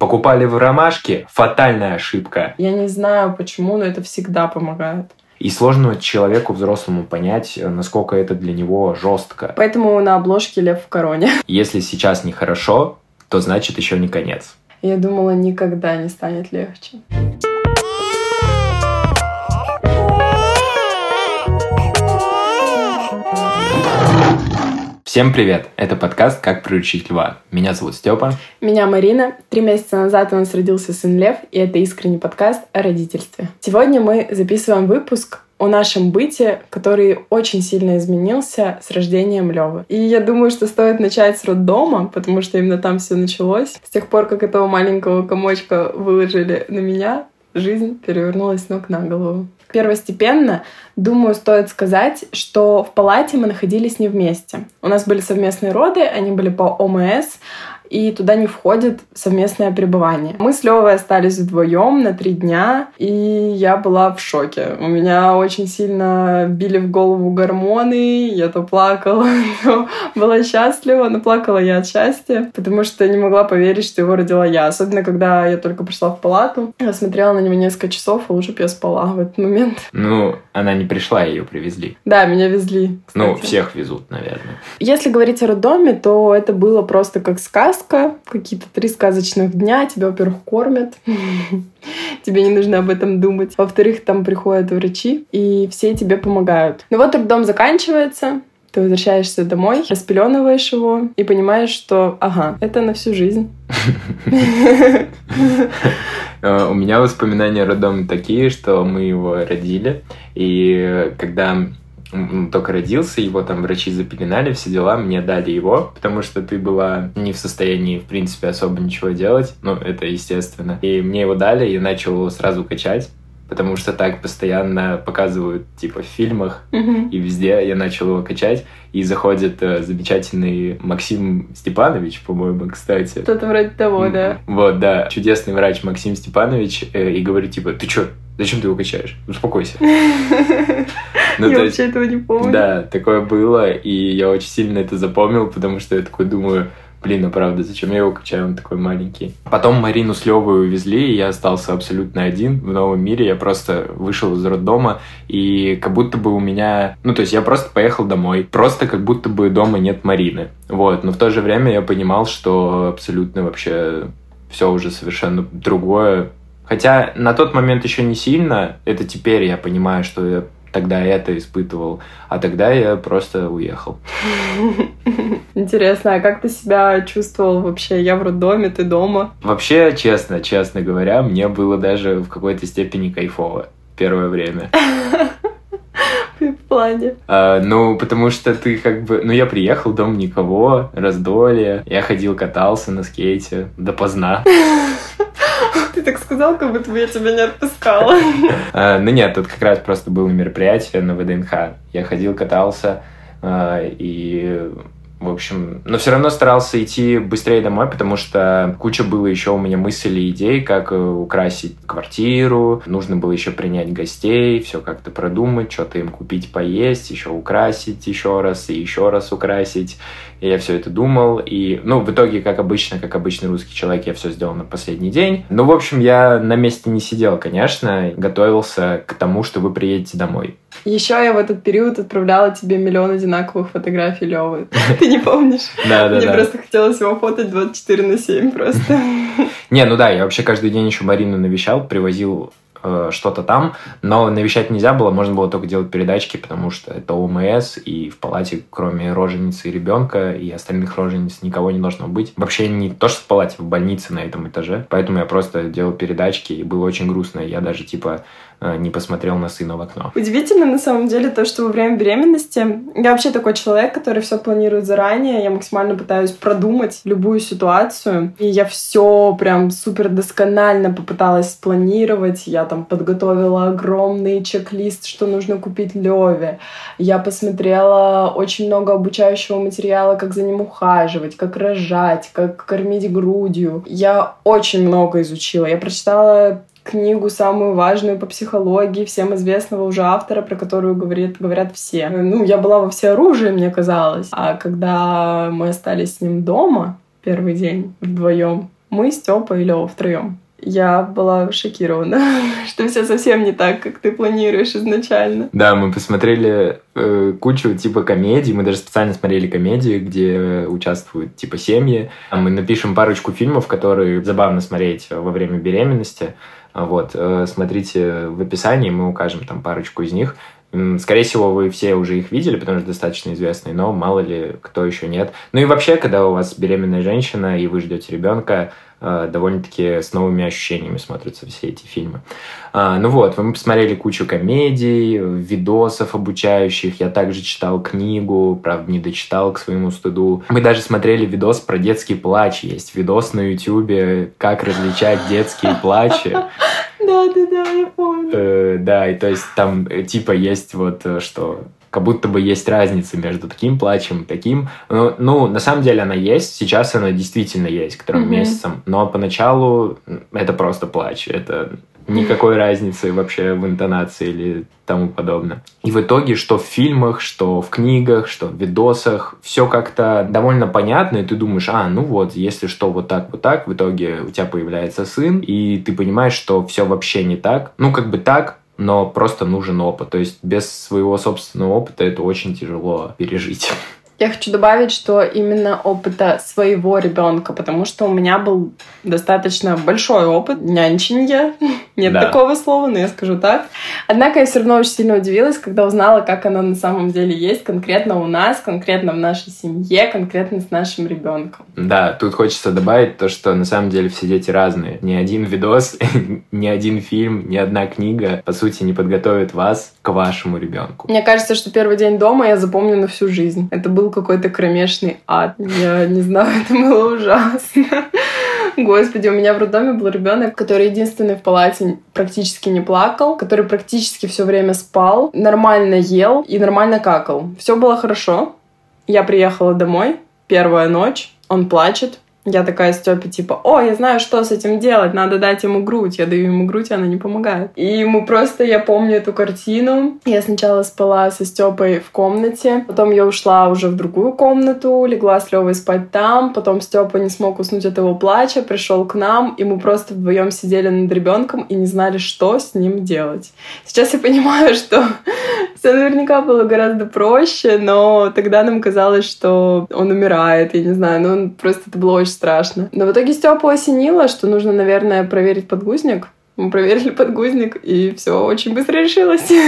Покупали в ромашке – фатальная ошибка. Я не знаю почему, но это всегда помогает. И сложно человеку взрослому понять, насколько это для него жестко. Поэтому на обложке лев в короне. Если сейчас нехорошо, то значит еще не конец. Я думала, никогда не станет легче. Всем привет! Это подкаст «Как приручить льва». Меня зовут Степа. Меня Марина. Три месяца назад у нас родился сын Лев, и это искренний подкаст о родительстве. Сегодня мы записываем выпуск о нашем быте, который очень сильно изменился с рождением Левы. И я думаю, что стоит начать с роддома, потому что именно там все началось. С тех пор, как этого маленького комочка выложили на меня, жизнь перевернулась ног на голову. Первостепенно, думаю, стоит сказать, что в палате мы находились не вместе. У нас были совместные роды, они были по ОМС, и туда не входит совместное пребывание. Мы с Левой остались вдвоем на три дня, и я была в шоке. У меня очень сильно били в голову гормоны, я то плакала, то была счастлива, но плакала я от счастья, потому что не могла поверить, что его родила я. Особенно, когда я только пришла в палату, я смотрела на него несколько часов, а лучше бы я спала в этот момент. Ну, она не пришла, ее привезли. Да, меня везли. Кстати. Ну, всех везут, наверное. Если говорить о роддоме, то это было просто как сказ сказка, какие-то три сказочных дня, тебя, во-первых, кормят, тебе не нужно об этом думать. Во-вторых, там приходят врачи, и все тебе помогают. Ну вот роддом заканчивается, ты возвращаешься домой, распеленываешь его и понимаешь, что, ага, это на всю жизнь. Э, у меня воспоминания о роддоме такие, что мы его родили, и когда только родился, его там врачи запеленали, все дела, мне дали его, потому что ты была не в состоянии, в принципе, особо ничего делать, ну, это естественно. И мне его дали, и я начал его сразу качать, потому что так постоянно показывают, типа, в фильмах, mm-hmm. и везде я начал его качать, и заходит э, замечательный Максим Степанович, по-моему, кстати. Что-то вроде того, да. Вот, да, чудесный врач Максим Степанович, э, и говорит, типа, ты чё, Зачем ты его качаешь? Успокойся. Ну, я вообще этого не помню. Да, такое было, и я очень сильно это запомнил, потому что я такой думаю, блин, ну правда, зачем я его качаю, он такой маленький. Потом Марину с Левой увезли, и я остался абсолютно один в новом мире. Я просто вышел из роддома, и как будто бы у меня... Ну, то есть я просто поехал домой. Просто как будто бы дома нет Марины. Вот, но в то же время я понимал, что абсолютно вообще все уже совершенно другое, Хотя на тот момент еще не сильно, это теперь я понимаю, что я тогда это испытывал, а тогда я просто уехал. Интересно, а как ты себя чувствовал вообще? Я в роддоме, ты дома? Вообще, честно, честно говоря, мне было даже в какой-то степени кайфово первое время. В плане? А, ну, потому что ты как бы... Ну, я приехал, дом никого, раздолье. Я ходил, катался на скейте допоздна. Ты так сказал, как будто бы я тебя не отпускала. А, ну нет, тут как раз просто было мероприятие на ВДНХ. Я ходил, катался, а, и в общем, но все равно старался идти быстрее домой, потому что куча было еще у меня мыслей идей, как э, украсить квартиру, нужно было еще принять гостей, все как-то продумать, что-то им купить поесть, еще украсить еще раз и еще раз украсить. И я все это думал, и, ну, в итоге, как обычно, как обычный русский человек, я все сделал на последний день. Ну, в общем, я на месте не сидел, конечно, готовился к тому, что вы приедете домой. Еще я в этот период отправляла тебе миллион одинаковых фотографий Левы. Ты не помнишь? Да, да, Мне просто хотелось его фотать 24 на 7 просто. Не, ну да, я вообще каждый день еще Марину навещал, привозил Э, что-то там, но навещать нельзя было, можно было только делать передачки, потому что это ОМС, и в палате, кроме роженицы и ребенка, и остальных рожениц никого не должно быть. Вообще не то, что в палате, в больнице на этом этаже. Поэтому я просто делал передачки, и было очень грустно. Я даже, типа, не посмотрел на сына в окно. Удивительно, на самом деле, то, что во время беременности я вообще такой человек, который все планирует заранее. Я максимально пытаюсь продумать любую ситуацию. И я все прям супер досконально попыталась спланировать. Я там подготовила огромный чек-лист, что нужно купить Леве. Я посмотрела очень много обучающего материала, как за ним ухаживать, как рожать, как кормить грудью. Я очень много изучила. Я прочитала книгу самую важную по психологии, всем известного уже автора, про которую говорит, говорят все. Ну, я была во всеоружии, мне казалось. А когда мы остались с ним дома первый день вдвоем, Мы, Степа и Лева втроем. Я была шокирована, что все совсем не так, как ты планируешь изначально. Да, мы посмотрели э, кучу типа комедий, мы даже специально смотрели комедии, где участвуют типа семьи. Мы напишем парочку фильмов, которые забавно смотреть во время беременности. Вот, э, смотрите в описании, мы укажем там парочку из них. Скорее всего, вы все уже их видели, потому что достаточно известные, но мало ли кто еще нет. Ну и вообще, когда у вас беременная женщина и вы ждете ребенка, Э, довольно-таки с новыми ощущениями смотрятся все эти фильмы. А, ну вот, мы посмотрели кучу комедий, видосов обучающих. Я также читал книгу, правда, не дочитал к своему стыду. Мы даже смотрели видос про детский плач. Есть видос на ютюбе, как различать детские плачи. Да, да, да, я помню. Э, да, и то есть там э, типа есть вот что как будто бы есть разница между таким плачем и таким. Ну, ну, на самом деле она есть, сейчас она действительно есть к трем mm-hmm. месяцам, но поначалу это просто плач, это никакой разницы вообще в интонации или тому подобное. И в итоге, что в фильмах, что в книгах, что в видосах, все как-то довольно понятно, и ты думаешь, а, ну вот, если что, вот так, вот так, в итоге у тебя появляется сын, и ты понимаешь, что все вообще не так. Ну, как бы так, но просто нужен опыт. То есть без своего собственного опыта это очень тяжело пережить. Я хочу добавить, что именно опыта своего ребенка, потому что у меня был достаточно большой опыт нянчинья. Нет да. такого слова, но я скажу так. Однако я все равно очень сильно удивилась, когда узнала, как оно на самом деле есть конкретно у нас, конкретно в нашей семье, конкретно с нашим ребенком. Да, тут хочется добавить то, что на самом деле все дети разные. Ни один видос, ни один фильм, ни одна книга, по сути, не подготовит вас к вашему ребенку. Мне кажется, что первый день дома я запомню на всю жизнь. Это был какой-то кромешный ад. Я не знаю, это было ужасно. Господи, у меня в роддоме был ребенок, который единственный в палате практически не плакал, который практически все время спал, нормально ел и нормально какал. Все было хорошо. Я приехала домой, первая ночь, он плачет, я такая Степе, типа, о, я знаю, что с этим делать, надо дать ему грудь. Я даю ему грудь, и она не помогает. И ему просто, я помню эту картину. Я сначала спала со Степой в комнате, потом я ушла уже в другую комнату, легла с Левой спать там, потом Степа не смог уснуть от его плача, пришел к нам, и мы просто вдвоем сидели над ребенком и не знали, что с ним делать. Сейчас я понимаю, что все наверняка было гораздо проще, но тогда нам казалось, что он умирает, я не знаю, но он просто это было очень очень страшно. Но в итоге Степу осенило, что нужно, наверное, проверить подгузник. Мы проверили подгузник, и все очень быстро решилось.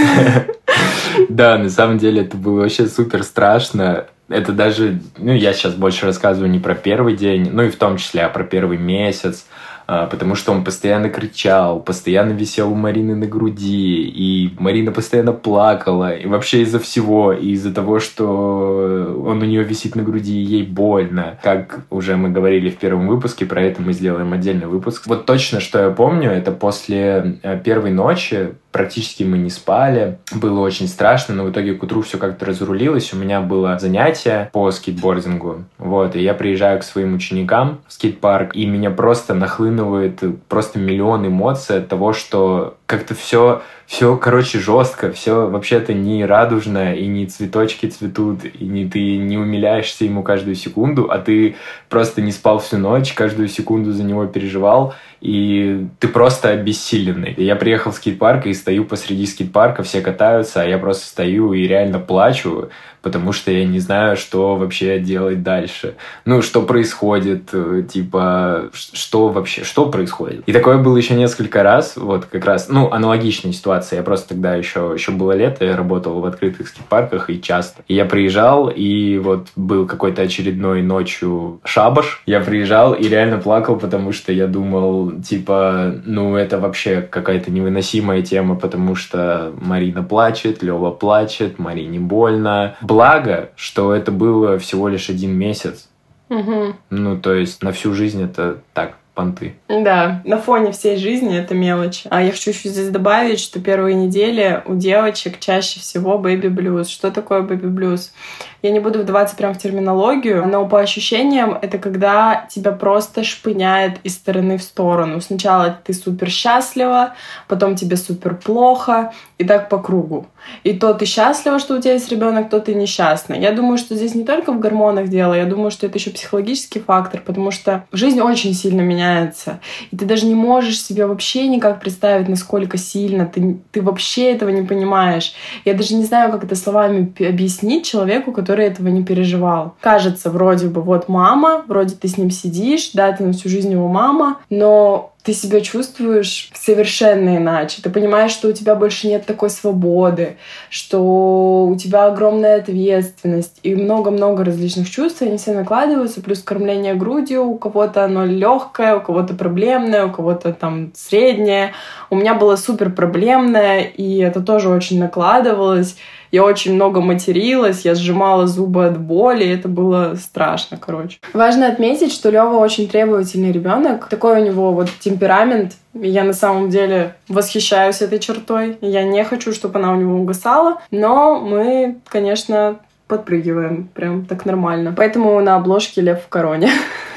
Да, на самом деле это было вообще супер страшно. Это даже, ну, я сейчас больше рассказываю не про первый день, ну и в том числе, а про первый месяц. А, потому что он постоянно кричал, постоянно висел у Марины на груди, и Марина постоянно плакала, и вообще из-за всего, и из-за того, что он у нее висит на груди, и ей больно. Как уже мы говорили в первом выпуске, про это мы сделаем отдельный выпуск. Вот точно, что я помню, это после э, первой ночи, практически мы не спали, было очень страшно, но в итоге к утру все как-то разрулилось, у меня было занятие по скейтбордингу, вот, и я приезжаю к своим ученикам в скейт-парк, и меня просто нахлынывает просто миллион эмоций от того, что как-то все, все, короче, жестко, все вообще-то не радужно, и не цветочки цветут, и не ты не умиляешься ему каждую секунду, а ты просто не спал всю ночь, каждую секунду за него переживал, и ты просто обессиленный. Я приехал в скейт-парк и стою посреди скейт-парка, все катаются, а я просто стою и реально плачу, потому что я не знаю, что вообще делать дальше. Ну, что происходит, э, типа, что вообще, что происходит. И такое было еще несколько раз, вот как раз, ну, аналогичная ситуация. Я просто тогда еще, еще было лето, я работал в открытых скейт-парках и часто. И я приезжал, и вот был какой-то очередной ночью шабаш. Я приезжал и реально плакал, потому что я думал, типа, ну, это вообще какая-то невыносимая тема, потому что Марина плачет, Лева плачет, Марине больно, Благо, что это было всего лишь один месяц. Угу. Ну, то есть на всю жизнь это так, понты. Да, на фоне всей жизни это мелочи. А я хочу еще здесь добавить, что первые недели у девочек чаще всего бэби-блюз. Что такое бэби-блюз? Я не буду вдаваться прям в терминологию, но по ощущениям это когда тебя просто шпыняет из стороны в сторону. Сначала ты супер счастлива, потом тебе супер плохо, и так по кругу. И то ты счастлива, что у тебя есть ребенок, то ты несчастна. Я думаю, что здесь не только в гормонах дело, я думаю, что это еще психологический фактор, потому что жизнь очень сильно меняется. И ты даже не можешь себе вообще никак представить, насколько сильно. Ты, ты вообще этого не понимаешь. Я даже не знаю, как это словами объяснить человеку, который этого не переживал. Кажется, вроде бы, вот мама, вроде ты с ним сидишь, да, ты на всю жизнь его мама, но ты себя чувствуешь совершенно иначе. Ты понимаешь, что у тебя больше нет такой свободы, что у тебя огромная ответственность и много-много различных чувств, они все накладываются, плюс кормление грудью, у кого-то оно легкое, у кого-то проблемное, у кого-то там среднее. У меня было супер проблемное, и это тоже очень накладывалось я очень много материлась, я сжимала зубы от боли, это было страшно, короче. Важно отметить, что Лева очень требовательный ребенок. Такой у него вот темперамент. Я на самом деле восхищаюсь этой чертой. Я не хочу, чтобы она у него угасала, но мы, конечно, подпрыгиваем прям так нормально. Поэтому на обложке лев в короне.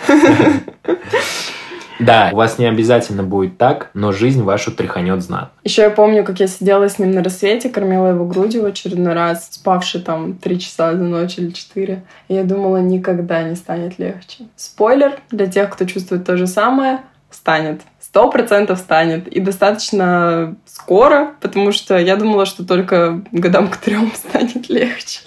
Да, у вас не обязательно будет так, но жизнь вашу тряханет знатно. Еще я помню, как я сидела с ним на рассвете, кормила его грудью в очередной раз, спавший там три часа за ночь или четыре. И я думала, никогда не станет легче. Спойлер для тех, кто чувствует то же самое, станет. Сто процентов станет. И достаточно скоро, потому что я думала, что только годам к трем станет легче.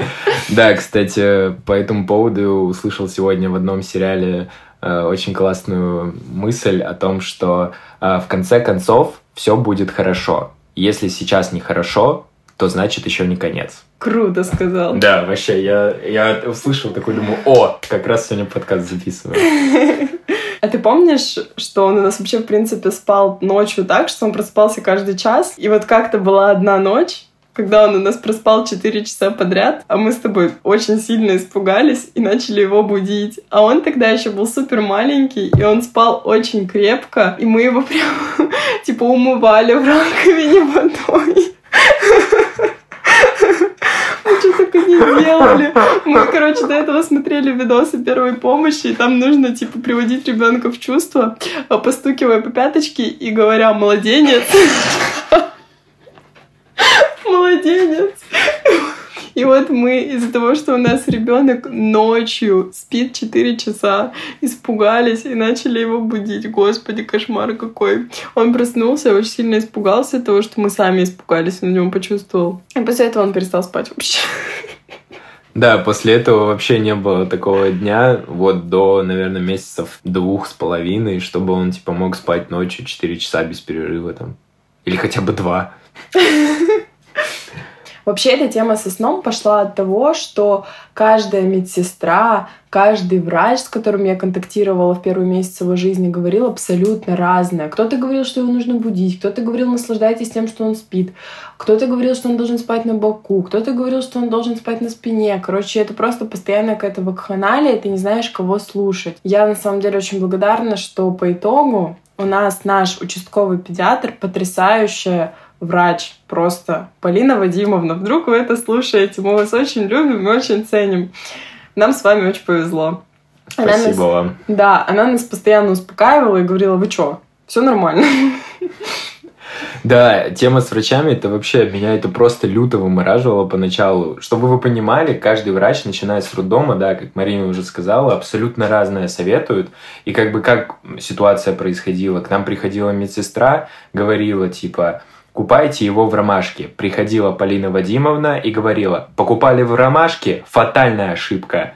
Да, кстати, по этому поводу услышал сегодня в одном сериале очень классную мысль о том, что э, в конце концов все будет хорошо. Если сейчас не хорошо, то значит еще не конец. Круто сказал. Да, вообще, я, я услышал такой, думаю, о, как раз сегодня подкаст записываю. А ты помнишь, что он у нас вообще, в принципе, спал ночью так, что он просыпался каждый час? И вот как-то была одна ночь, когда он у нас проспал 4 часа подряд, а мы с тобой очень сильно испугались и начали его будить. А он тогда еще был супер маленький, и он спал очень крепко, и мы его прям типа умывали в раковине водой. Мы что только не делали. Мы, короче, до этого смотрели видосы первой помощи, и там нужно, типа, приводить ребенка в чувство, постукивая по пяточке и говоря «младенец» младенец. И вот мы из-за того, что у нас ребенок ночью спит 4 часа, испугались и начали его будить. Господи, кошмар какой. Он проснулся, очень сильно испугался того, что мы сами испугались, он нем почувствовал. И после этого он перестал спать вообще. Да, после этого вообще не было такого дня, вот до, наверное, месяцев двух с половиной, чтобы он, типа, мог спать ночью 4 часа без перерыва там. Или хотя бы два. Вообще эта тема со сном пошла от того, что каждая медсестра, каждый врач, с которым я контактировала в первый месяц его жизни, говорил абсолютно разное. Кто-то говорил, что его нужно будить, кто-то говорил, наслаждайтесь тем, что он спит, кто-то говорил, что он должен спать на боку, кто-то говорил, что он должен спать на спине. Короче, это просто постоянно какая-то вакханалия, и ты не знаешь, кого слушать. Я на самом деле очень благодарна, что по итогу у нас наш участковый педиатр потрясающая врач просто. Полина Вадимовна, вдруг вы это слушаете, мы вас очень любим и очень ценим. Нам с вами очень повезло. Спасибо она нас, вам. Да, она нас постоянно успокаивала и говорила, вы что, все нормально. Да, тема с врачами, это вообще меня это просто люто вымораживало поначалу. Чтобы вы понимали, каждый врач, начиная с роддома, да, как Марина уже сказала, абсолютно разное советуют. И как бы как ситуация происходила. К нам приходила медсестра, говорила типа, Купайте его в ромашке. Приходила Полина Вадимовна и говорила, покупали в ромашке, фатальная ошибка.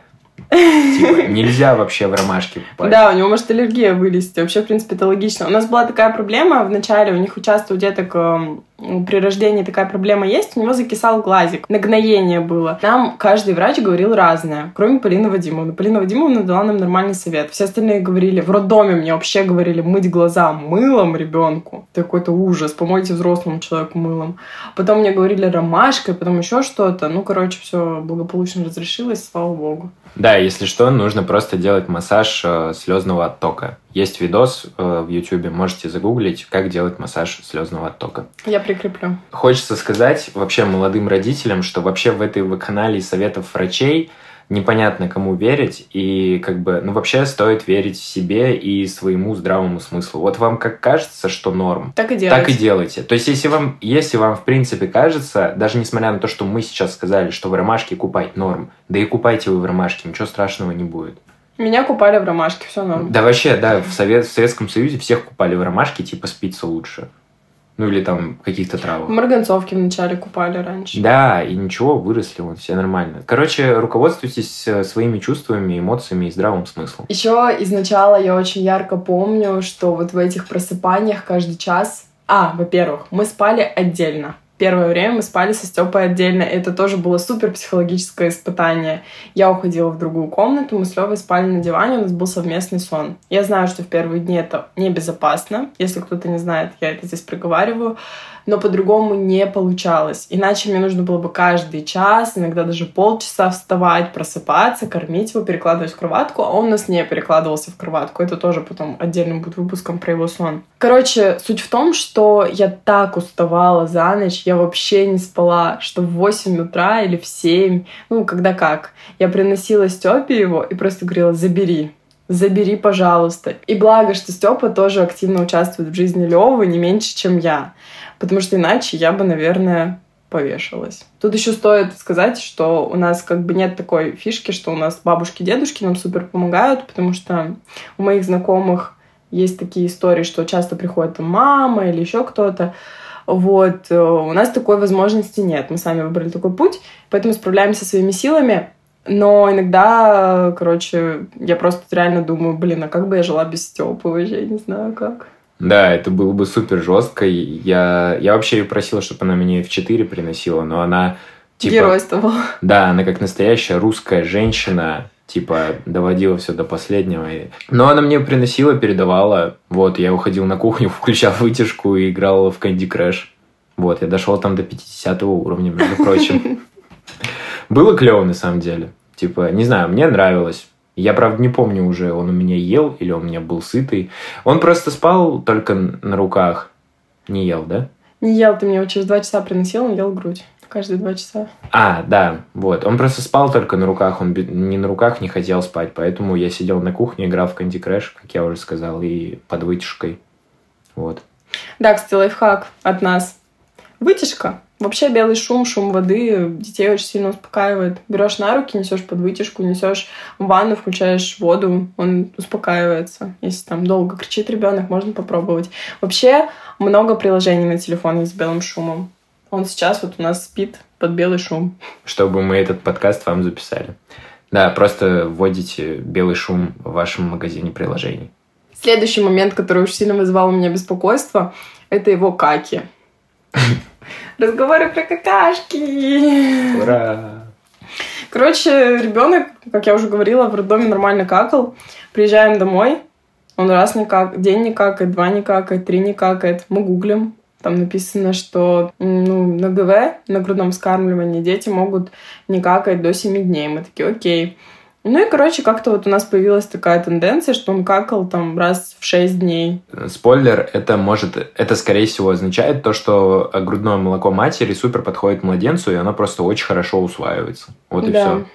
Типа, нельзя вообще в ромашке купать. Да, у него может аллергия вылезти. Вообще, в принципе, это логично. У нас была такая проблема в начале, у них участвуют деток эм, при рождении такая проблема есть, у него закисал глазик, нагноение было. Нам каждый врач говорил разное, кроме Полины Вадимовны. Полина Вадимовна дала нам нормальный совет. Все остальные говорили, в роддоме мне вообще говорили мыть глаза мылом ребенку. Такой-то ужас, помойте взрослому человеку мылом. Потом мне говорили ромашкой, потом еще что-то. Ну, короче, все благополучно разрешилось, слава богу. Да, если что, нужно просто делать массаж э, слезного оттока. Есть видос э, в YouTube, можете загуглить, как делать массаж слезного оттока. Я прикреплю. Хочется сказать вообще молодым родителям, что вообще в этой вакханалии советов врачей непонятно кому верить, и как бы, ну, вообще стоит верить себе и своему здравому смыслу. Вот вам как кажется, что норм, так и делайте. Так и делайте. То есть, если вам, если вам в принципе кажется, даже несмотря на то, что мы сейчас сказали, что в ромашке купать норм, да и купайте вы в ромашке, ничего страшного не будет. Меня купали в ромашке, все норм. Да вообще, да, в, Совет, в Советском Союзе всех купали в ромашке, типа спится лучше. Ну или там каких-то травах. Марганцовки вначале купали раньше. Да, и ничего, выросли, вот, все нормально. Короче, руководствуйтесь э, своими чувствами, эмоциями и здравым смыслом. Еще изначала я очень ярко помню, что вот в этих просыпаниях каждый час... А, во-первых, мы спали отдельно первое время мы спали со Степой отдельно. Это тоже было супер психологическое испытание. Я уходила в другую комнату, мы с Левой спали на диване, у нас был совместный сон. Я знаю, что в первые дни это небезопасно. Если кто-то не знает, я это здесь проговариваю но по-другому не получалось. Иначе мне нужно было бы каждый час, иногда даже полчаса вставать, просыпаться, кормить его, перекладывать в кроватку, а он у нас не перекладывался в кроватку. Это тоже потом отдельным будет выпуском про его сон. Короче, суть в том, что я так уставала за ночь, я вообще не спала, что в 8 утра или в 7, ну, когда как. Я приносила Степе его и просто говорила, забери, забери, пожалуйста. И благо, что Степа тоже активно участвует в жизни Левы не меньше, чем я потому что иначе я бы, наверное, повешалась. Тут еще стоит сказать, что у нас как бы нет такой фишки, что у нас бабушки, дедушки нам супер помогают, потому что у моих знакомых есть такие истории, что часто приходит мама или еще кто-то. Вот. Э, у нас такой возможности нет. Мы сами выбрали такой путь, поэтому справляемся своими силами. Но иногда, короче, я просто реально думаю, блин, а как бы я жила без Степы вообще, я не знаю как. Да, это было бы супер жестко. Я, я вообще ее просила, чтобы она мне в 4 приносила, но она типа... Геройствовала. Да, она как настоящая русская женщина, типа, доводила все до последнего. Но она мне приносила, передавала. Вот, я уходил на кухню, включал вытяжку и играл в Candy Crush. Вот, я дошел там до 50 уровня, между прочим. Было клево, на самом деле. Типа, не знаю, мне нравилось. Я, правда, не помню уже, он у меня ел или он у меня был сытый. Он просто спал только на руках. Не ел, да? Не ел, ты мне его через два часа приносил, он ел грудь каждые два часа. А, да, вот. Он просто спал только на руках, он ни на руках не хотел спать, поэтому я сидел на кухне, играл в Candy Crush, как я уже сказал, и под вытяжкой. Вот. Да, кстати, лайфхак от нас. Вытяжка Вообще белый шум, шум воды детей очень сильно успокаивает. Берешь на руки, несешь под вытяжку, несешь в ванну, включаешь воду, он успокаивается. Если там долго кричит ребенок, можно попробовать. Вообще много приложений на телефон есть с белым шумом. Он сейчас вот у нас спит под белый шум. Чтобы мы этот подкаст вам записали. Да, просто вводите белый шум в вашем магазине приложений. Следующий момент, который очень сильно вызывал у меня беспокойство, это его каки. Разговоры про какашки. Ура! Короче, ребенок, как я уже говорила, в роддоме нормально какал. Приезжаем домой, он раз не как, день не какает, два не какает, три не какает. Мы гуглим, там написано, что ну, на ГВ, на грудном вскармливании, дети могут не какать до 7 дней. Мы такие, окей. Ну и, короче, как-то вот у нас появилась такая тенденция, что он какал там раз в 6 дней. Спойлер, это может, это скорее всего означает то, что грудное молоко матери супер подходит младенцу, и оно просто очень хорошо усваивается. Вот и да. все.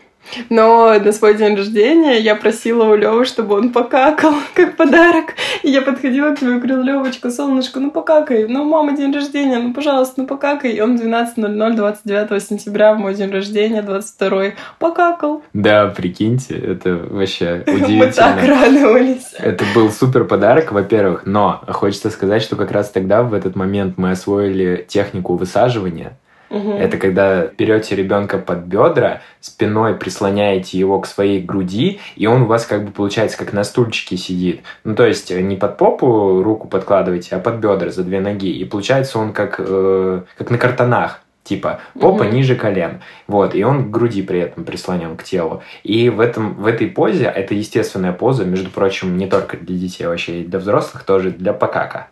Но на свой день рождения я просила у Лёвы, чтобы он покакал, как подарок. И я подходила к нему и говорила, Левочка, солнышко, ну покакай. Ну, мама, день рождения, ну, пожалуйста, ну покакай. И он 12.00, 29 сентября, в мой день рождения, 22 покакал. Да, прикиньте, это вообще удивительно. Мы так радовались. Это был супер подарок, во-первых, но хочется сказать, что как раз тогда, в этот момент, мы освоили технику высаживания. Угу. Это когда берете ребенка под бедра, спиной прислоняете его к своей груди, и он у вас как бы получается как на стульчике сидит. Ну, то есть не под попу руку подкладываете, а под бедра за две ноги. И получается он как, э, как на картонах типа попа угу. ниже колен. Вот, и он к груди при этом прислонен к телу. И в, этом, в этой позе, это естественная поза, между прочим, не только для детей, вообще и для взрослых тоже, для покака.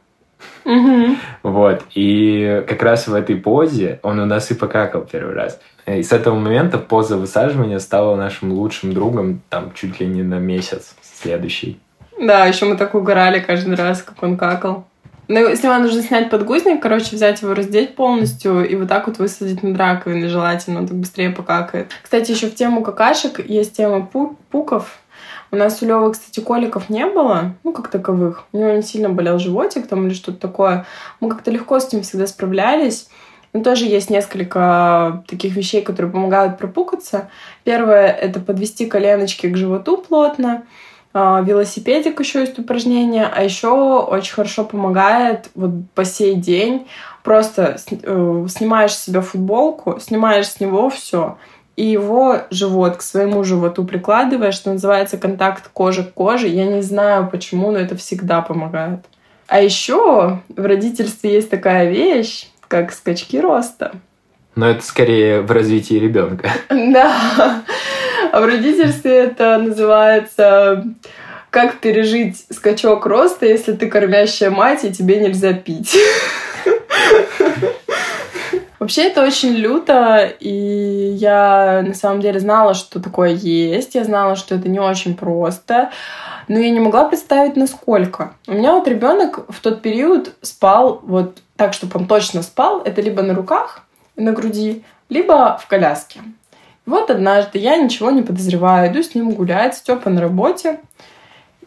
Угу. Вот. И как раз в этой позе он у нас и покакал первый раз. И с этого момента поза высаживания стала нашим лучшим другом там чуть ли не на месяц следующий. Да, еще мы так угорали каждый раз, как он какал. Ну, если вам нужно снять подгузник, короче, взять его, раздеть полностью и вот так вот высадить над раковиной желательно, он так быстрее покакает. Кстати, еще в тему какашек есть тема пуков. У нас у Лёвы, кстати, коликов не было, ну, как таковых. У него не сильно болел животик там или что-то такое. Мы как-то легко с этим всегда справлялись. Но тоже есть несколько таких вещей, которые помогают пропукаться. Первое — это подвести коленочки к животу плотно. А, велосипедик еще есть упражнение, а еще очень хорошо помогает вот по сей день просто э, снимаешь с себя футболку, снимаешь с него все, и его живот к своему животу прикладываешь, что называется контакт кожи к коже. Я не знаю почему, но это всега помогает. А еще в родительстве есть такая вещь, как скачки роста. Но это скорее в развитии ребенка. Да. А в родительстве это называется как пережить скачок роста, если ты кормящая мать и тебе нельзя пить. Вообще это очень люто, и я на самом деле знала, что такое есть, я знала, что это не очень просто, но я не могла представить, насколько. У меня вот ребенок в тот период спал вот так, чтобы он точно спал, это либо на руках, на груди, либо в коляске. Вот однажды я ничего не подозреваю, иду с ним гулять, Степа на работе,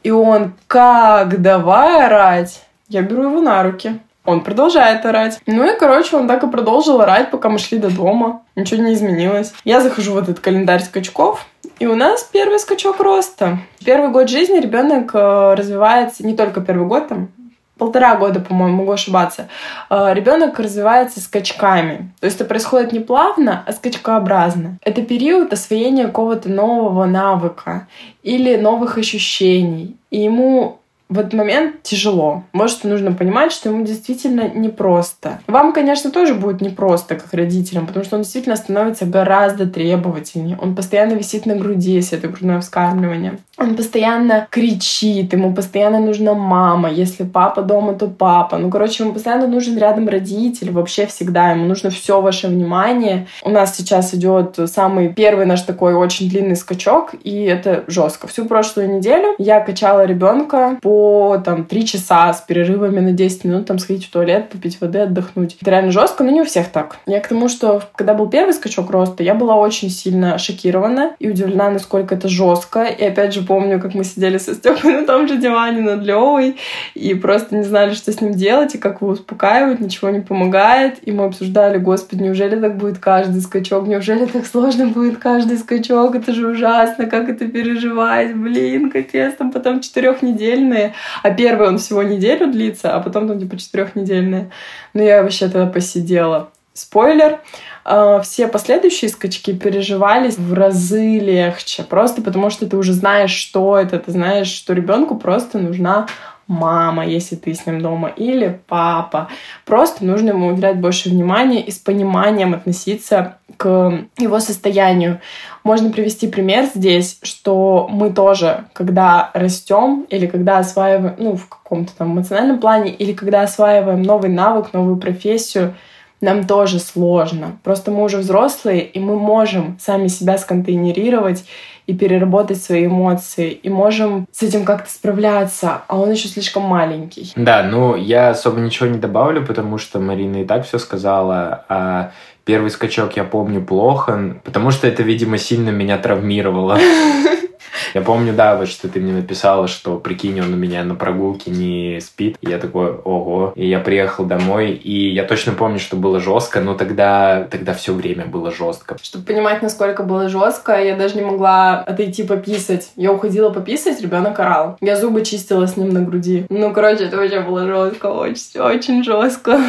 и он как давай орать. Я беру его на руки. Он продолжает орать. Ну и, короче, он так и продолжил орать, пока мы шли до дома. Ничего не изменилось. Я захожу в этот календарь скачков, и у нас первый скачок роста. Первый год жизни ребенок э, развивается, не только первый год, там полтора года, по-моему, могу ошибаться, э, ребенок развивается скачками. То есть это происходит не плавно, а скачкообразно. Это период освоения какого-то нового навыка или новых ощущений. И ему в этот момент тяжело. Может, нужно понимать, что ему действительно непросто. Вам, конечно, тоже будет непросто, как родителям, потому что он действительно становится гораздо требовательнее. Он постоянно висит на груди, если это грудное вскармливание. Он постоянно кричит, ему постоянно нужна мама. Если папа дома, то папа. Ну, короче, ему постоянно нужен рядом родитель. Вообще всегда. Ему нужно все ваше внимание. У нас сейчас идет самый первый наш такой очень длинный скачок, и это жестко. Всю прошлую неделю я качала ребенка по там три часа с перерывами на 10 минут, там сходить в туалет, попить воды, отдохнуть. Это реально жестко, но не у всех так. Я к тому, что когда был первый скачок роста, я была очень сильно шокирована и удивлена, насколько это жестко. И опять же помню, как мы сидели со Степой на том же диване над Левой и просто не знали, что с ним делать и как его успокаивать, ничего не помогает. И мы обсуждали, господи, неужели так будет каждый скачок? Неужели так сложно будет каждый скачок? Это же ужасно, как это переживать? Блин, капец, там потом четырехнедельные а первый он всего неделю длится, а потом там типа четырехнедельные. Ну, я вообще тогда посидела. Спойлер, а, все последующие скачки переживались в разы легче, просто потому что ты уже знаешь, что это, ты знаешь, что ребенку просто нужна мама, если ты с ним дома, или папа. Просто нужно ему уделять больше внимания и с пониманием относиться к его состоянию. Можно привести пример здесь, что мы тоже, когда растем или когда осваиваем, ну, в каком-то там эмоциональном плане, или когда осваиваем новый навык, новую профессию, нам тоже сложно. Просто мы уже взрослые, и мы можем сами себя сконтейнерировать и переработать свои эмоции, и можем с этим как-то справляться, а он еще слишком маленький. Да, ну я особо ничего не добавлю, потому что Марина и так все сказала, а первый скачок я помню плохо, потому что это, видимо, сильно меня травмировало. Я помню, да, вот что ты мне написала, что прикинь, он у меня на прогулке не спит. И я такой, ого. И я приехал домой, и я точно помню, что было жестко, но тогда, тогда все время было жестко. Чтобы понимать, насколько было жестко, я даже не могла отойти пописать. Я уходила пописать, ребенок орал. Я зубы чистила с ним на груди. Ну, короче, это вообще было жестко, очень, очень жестко.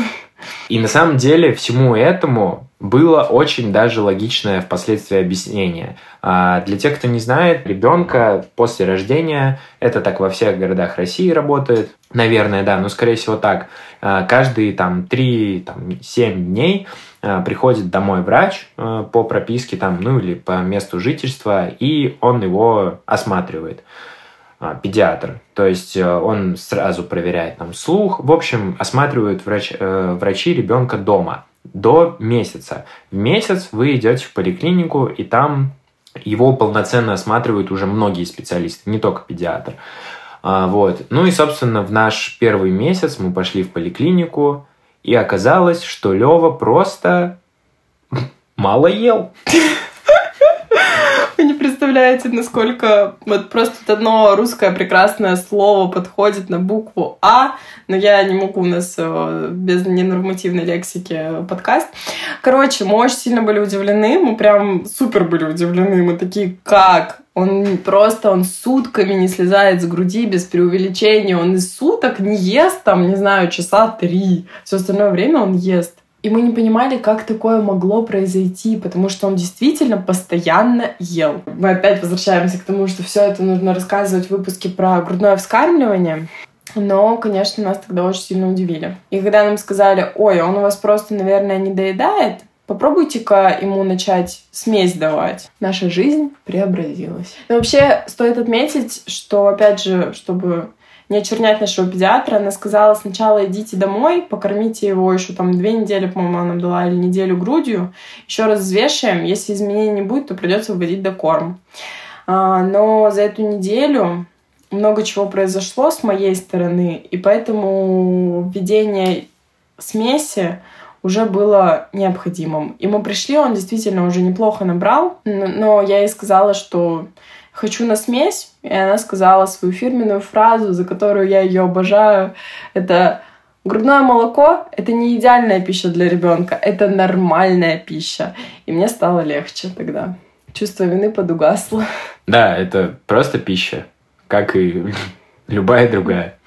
И на самом деле всему этому было очень даже логичное впоследствии объяснение. А для тех, кто не знает, ребенка после рождения, это так во всех городах России работает, наверное, да, но скорее всего так, а, каждые там 3-7 дней а, приходит домой врач по прописке там, ну или по месту жительства, и он его осматривает педиатр. То есть э, он сразу проверяет там слух. В общем, осматривают врач, э, врачи ребенка дома до месяца. В месяц вы идете в поликлинику, и там его полноценно осматривают уже многие специалисты, не только педиатр. А, вот. Ну и, собственно, в наш первый месяц мы пошли в поликлинику, и оказалось, что Лева просто мало ел. Вы не представляете, насколько вот просто одно русское прекрасное слово подходит на букву А, но я не могу у нас э, без ненормативной лексики подкаст. Короче, мы очень сильно были удивлены, мы прям супер были удивлены, мы такие, как? Он просто, он сутками не слезает с груди без преувеличения. Он из суток не ест там, не знаю, часа три. Все остальное время он ест. И мы не понимали, как такое могло произойти, потому что он действительно постоянно ел. Мы опять возвращаемся к тому, что все это нужно рассказывать в выпуске про грудное вскармливание. Но, конечно, нас тогда очень сильно удивили. И когда нам сказали, ой, он у вас просто, наверное, не доедает, попробуйте-ка ему начать смесь давать. Наша жизнь преобразилась. Но вообще стоит отметить, что, опять же, чтобы не очернять нашего педиатра, она сказала сначала идите домой, покормите его еще там две недели, по-моему, она дала, или неделю грудью, еще раз взвешиваем, если изменений не будет, то придется вводить докорм. А, но за эту неделю много чего произошло с моей стороны, и поэтому введение смеси уже было необходимым. И мы пришли, он действительно уже неплохо набрал, но я ей сказала, что хочу на смесь, и она сказала свою фирменную фразу, за которую я ее обожаю. Это грудное молоко — это не идеальная пища для ребенка, это нормальная пища. И мне стало легче тогда. Чувство вины подугасло. Да, это просто пища, как и любая другая.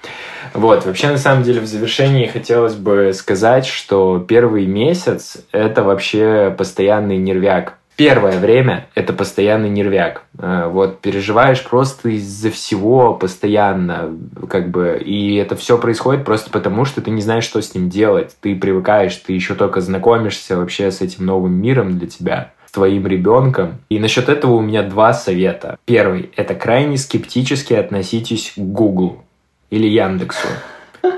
Вот, вообще, на самом деле, в завершении хотелось бы сказать, что первый месяц – это вообще постоянный нервяк первое время это постоянный нервяк. Э, вот переживаешь просто из-за всего постоянно, как бы, и это все происходит просто потому, что ты не знаешь, что с ним делать. Ты привыкаешь, ты еще только знакомишься вообще с этим новым миром для тебя твоим ребенком. И насчет этого у меня два совета. Первый – это крайне скептически относитесь к Google или Яндексу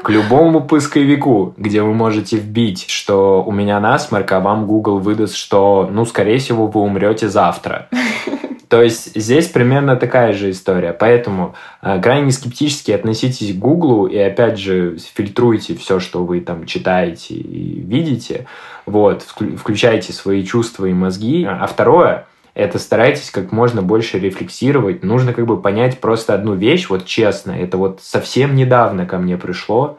к любому поисковику, где вы можете вбить, что у меня насморк, а вам Google выдаст, что, ну, скорее всего, вы умрете завтра. То есть здесь примерно такая же история. Поэтому э, крайне скептически относитесь к Гуглу и опять же фильтруйте все, что вы там читаете и видите. Вот, включайте свои чувства и мозги. А второе, это старайтесь как можно больше рефлексировать. Нужно как бы понять просто одну вещь, вот честно, это вот совсем недавно ко мне пришло,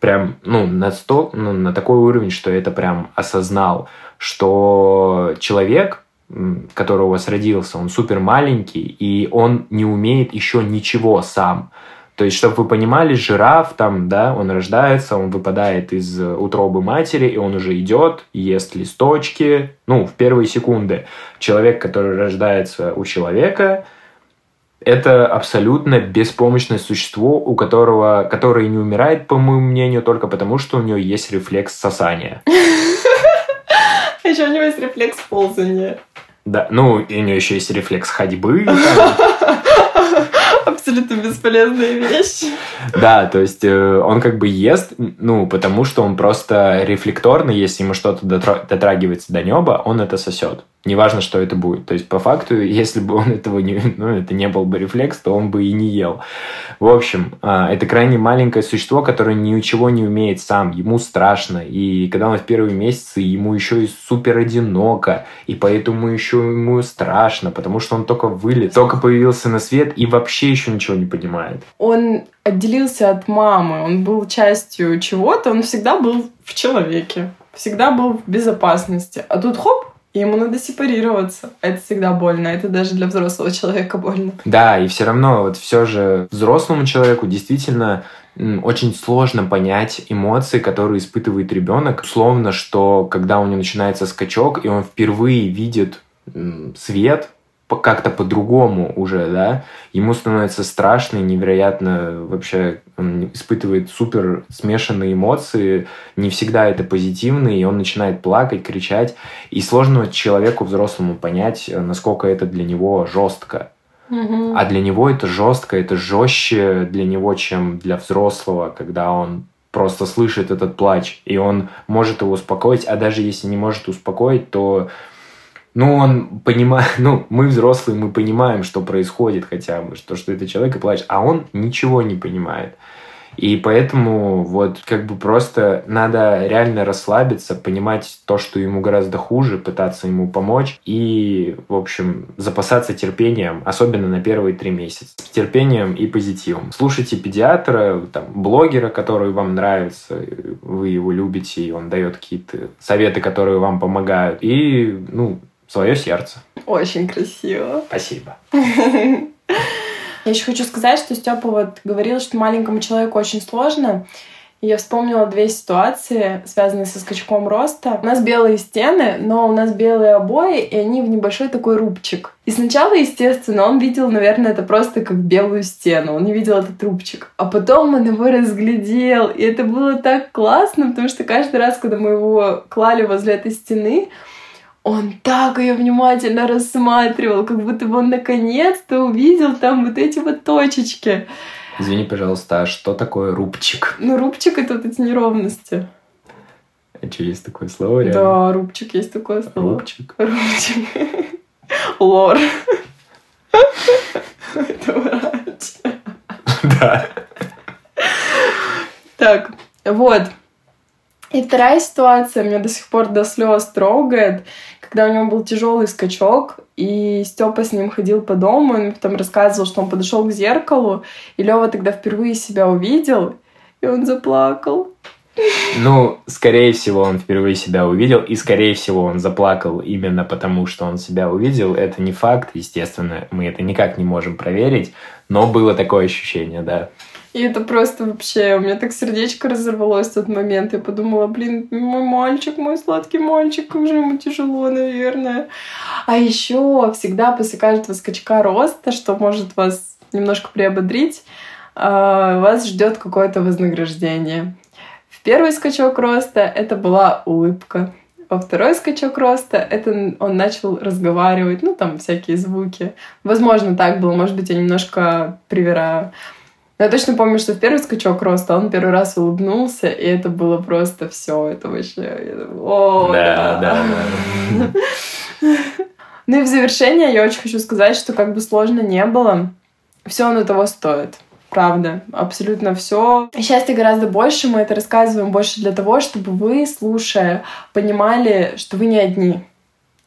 прям, ну, на, сто, ну, на такой уровень, что это прям осознал, что человек, который у вас родился, он супер маленький, и он не умеет еще ничего сам. То есть, чтобы вы понимали, жираф там, да, он рождается, он выпадает из э, утробы матери, и он уже идет, ест листочки, ну, в первые секунды. Человек, который рождается у человека, это абсолютно беспомощное существо, у которого, которое не умирает, по моему мнению, только потому, что у него есть рефлекс сосания. Еще у него есть рефлекс ползания. Да, ну, и у него еще есть рефлекс ходьбы. Абсолютно бесполезные вещи. Да, то есть э, он как бы ест, ну, потому что он просто рефлекторный, если ему что-то дотрагивается до неба, он это сосет. Неважно, что это будет. То есть, по факту, если бы он этого не... Ну, это не был бы рефлекс, то он бы и не ел. В общем, а, это крайне маленькое существо, которое ничего не умеет сам. Ему страшно. И когда он в первые месяцы, ему еще и супер одиноко. И поэтому еще ему страшно, потому что он только вылет, только появился на свет и вообще еще ничего не понимает. Он отделился от мамы, он был частью чего-то, он всегда был в человеке, всегда был в безопасности. А тут хоп, и ему надо сепарироваться. Это всегда больно. Это даже для взрослого человека больно. Да, и все равно вот все же взрослому человеку действительно очень сложно понять эмоции, которые испытывает ребенок. Условно, что когда у него начинается скачок, и он впервые видит свет, как-то по-другому уже, да, ему становится страшно и невероятно вообще он испытывает супер смешанные эмоции, не всегда это позитивные, и он начинает плакать, кричать, и сложно человеку взрослому понять, насколько это для него жестко. Mm-hmm. А для него это жестко, это жестче для него, чем для взрослого, когда он просто слышит этот плач, и он может его успокоить, а даже если не может успокоить, то ну, он понимает, ну, мы взрослые, мы понимаем, что происходит хотя бы, что, что это человек и плачет, а он ничего не понимает. И поэтому вот как бы просто надо реально расслабиться, понимать то, что ему гораздо хуже, пытаться ему помочь и, в общем, запасаться терпением, особенно на первые три месяца. С терпением и позитивом. Слушайте педиатра, там, блогера, который вам нравится, вы его любите, и он дает какие-то советы, которые вам помогают. И, ну, свое сердце. Очень красиво. Спасибо. Я еще хочу сказать, что Степа вот говорил, что маленькому человеку очень сложно. Я вспомнила две ситуации, связанные со скачком роста. У нас белые стены, но у нас белые обои, и они в небольшой такой рубчик. И сначала, естественно, он видел, наверное, это просто как белую стену. Он не видел этот рубчик. А потом он его разглядел. И это было так классно, потому что каждый раз, когда мы его клали возле этой стены, он так ее внимательно рассматривал, как будто бы он наконец-то увидел там вот эти вот точечки. Извини, пожалуйста, а что такое рубчик? Ну, рубчик — это вот эти неровности. А что, есть такое слово реально? Да, рубчик, есть такое слово. Рубчик? Рубчик. Лор. Это врач. Да. Так, вот. И вторая ситуация меня до сих пор до слез трогает, когда у него был тяжелый скачок, и Степа с ним ходил по дому, и он потом рассказывал, что он подошел к зеркалу, и Лева тогда впервые себя увидел, и он заплакал. Ну, скорее всего, он впервые себя увидел, и, скорее всего, он заплакал именно потому, что он себя увидел. Это не факт, естественно, мы это никак не можем проверить, но было такое ощущение, да. И это просто вообще, у меня так сердечко разорвалось в тот момент. Я подумала, блин, мой мальчик, мой сладкий мальчик, как же ему тяжело, наверное. А еще всегда после каждого скачка роста, что может вас немножко приободрить, а, вас ждет какое-то вознаграждение. В первый скачок роста это была улыбка. Во второй скачок роста это он начал разговаривать, ну там всякие звуки. Возможно, так было, может быть, я немножко привираю. Но я точно помню, что в первый скачок роста он первый раз улыбнулся, и это было просто все. Это вообще... О, да, да, да. Ну и в завершение я очень хочу сказать, что как бы сложно не было, все оно того стоит. Правда, абсолютно все. Счастье гораздо больше, мы это рассказываем больше для того, чтобы вы, слушая, понимали, что вы не одни,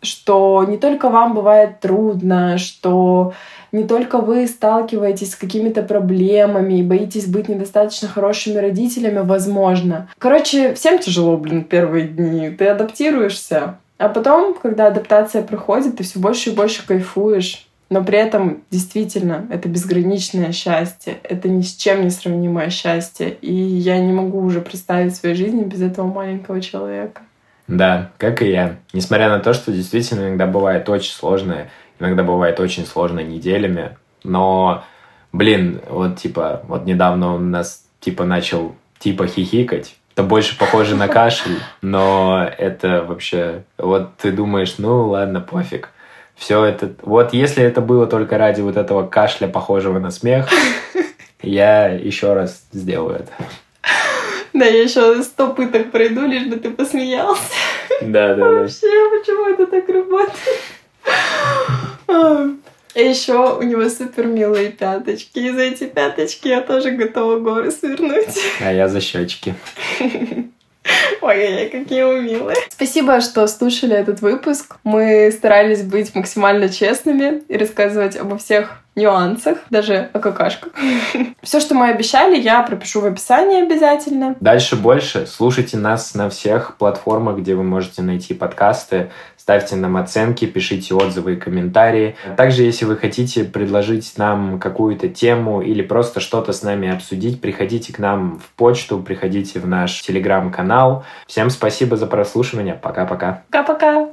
что не только вам бывает трудно, что не только вы сталкиваетесь с какими-то проблемами и боитесь быть недостаточно хорошими родителями, возможно. Короче, всем тяжело, блин, первые дни. Ты адаптируешься. А потом, когда адаптация проходит, ты все больше и больше кайфуешь. Но при этом действительно это безграничное счастье. Это ни с чем не сравнимое счастье. И я не могу уже представить свою жизнь без этого маленького человека. Да, как и я. Несмотря на то, что действительно иногда бывает очень сложное Иногда бывает очень сложно неделями. Но, блин, вот типа, вот недавно он нас типа начал типа хихикать. Это больше похоже на кашель, но это вообще... Вот ты думаешь, ну ладно, пофиг. Все это... Вот если это было только ради вот этого кашля, похожего на смех, я еще раз сделаю это. Да, я еще сто пыток пройду, лишь бы ты посмеялся. Да, да, Вообще, почему это так работает? И еще у него супер милые пяточки. И за эти пяточки я тоже готова горы свернуть. А я за щечки. Ой-ой-ой, какие вы милые. Спасибо, что слушали этот выпуск. Мы старались быть максимально честными и рассказывать обо всех нюансах, даже о какашках. Все, что мы обещали, я пропишу в описании обязательно. Дальше больше. Слушайте нас на всех платформах, где вы можете найти подкасты. Ставьте нам оценки, пишите отзывы и комментарии. Также, если вы хотите предложить нам какую-то тему или просто что-то с нами обсудить, приходите к нам в почту, приходите в наш телеграм-канал. Всем спасибо за прослушивание. Пока-пока. Пока-пока.